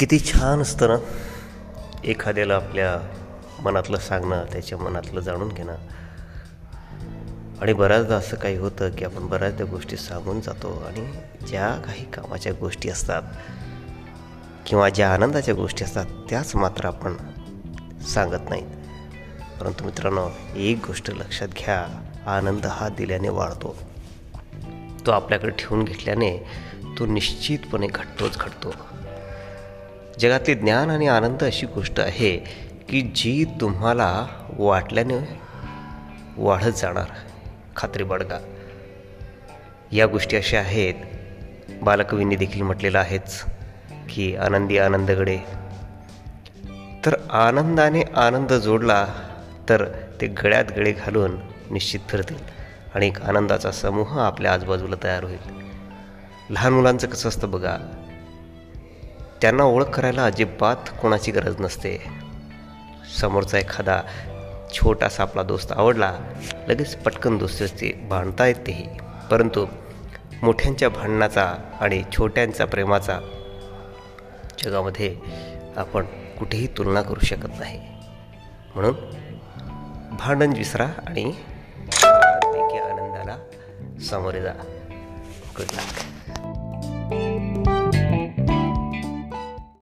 किती छान असतं ना. एखाद्याला आपल्या मनातलं सांगणं त्याच्या मनातलं जाणून घेणं. आणि बऱ्याचदा असं काही होतं की आपण बऱ्याचदा गोष्टी सांगून जातो आणि ज्या काही कामाच्या गोष्टी असतात किंवा ज्या आनंदाच्या गोष्टी असतात त्याच मात्र आपण सांगत नाहीत. परंतु मित्रांनो एक गोष्ट लक्षात घ्या आनंद हा दिल्याने वाढतो. तो आपल्याकडे ठेवून घेतल्याने तो निश्चितपणे घटतोच घडतो जगातले ज्ञान आणि आनंद अशी गोष्ट आहे की जी तुम्हाला वाटल्याने वाढत जाणार. खात्री बाळगा. या गोष्टी अशा आहेत. बालकवींनी देखील म्हटलेलं आहेच की आनंदी आनंदगडे. तर आनंदाने आनंद जोडला तर ते गळ्यात गळे घालून निश्चित फिरतील आणि एक आनंदाचा समूह आपल्या आजूबाजूला तयार होईल. लहान मुलांचं कसं असतं बघा त्यांना ओळख करायला अजिबात कोणाची गरज नसते. समोरचा एखादा छोटासा आपला दोस्त आवडला लगेच पटकन दोस्ती भांडता येतेही परंतु मोठ्यांच्या भांडणाचा आणि छोट्यांचा प्रेमाचा जगामध्ये आपण कुठेही तुलना करू शकत नाही. म्हणून भांडण विसरा आणि आनंदाला सामोरे जा. गुड लक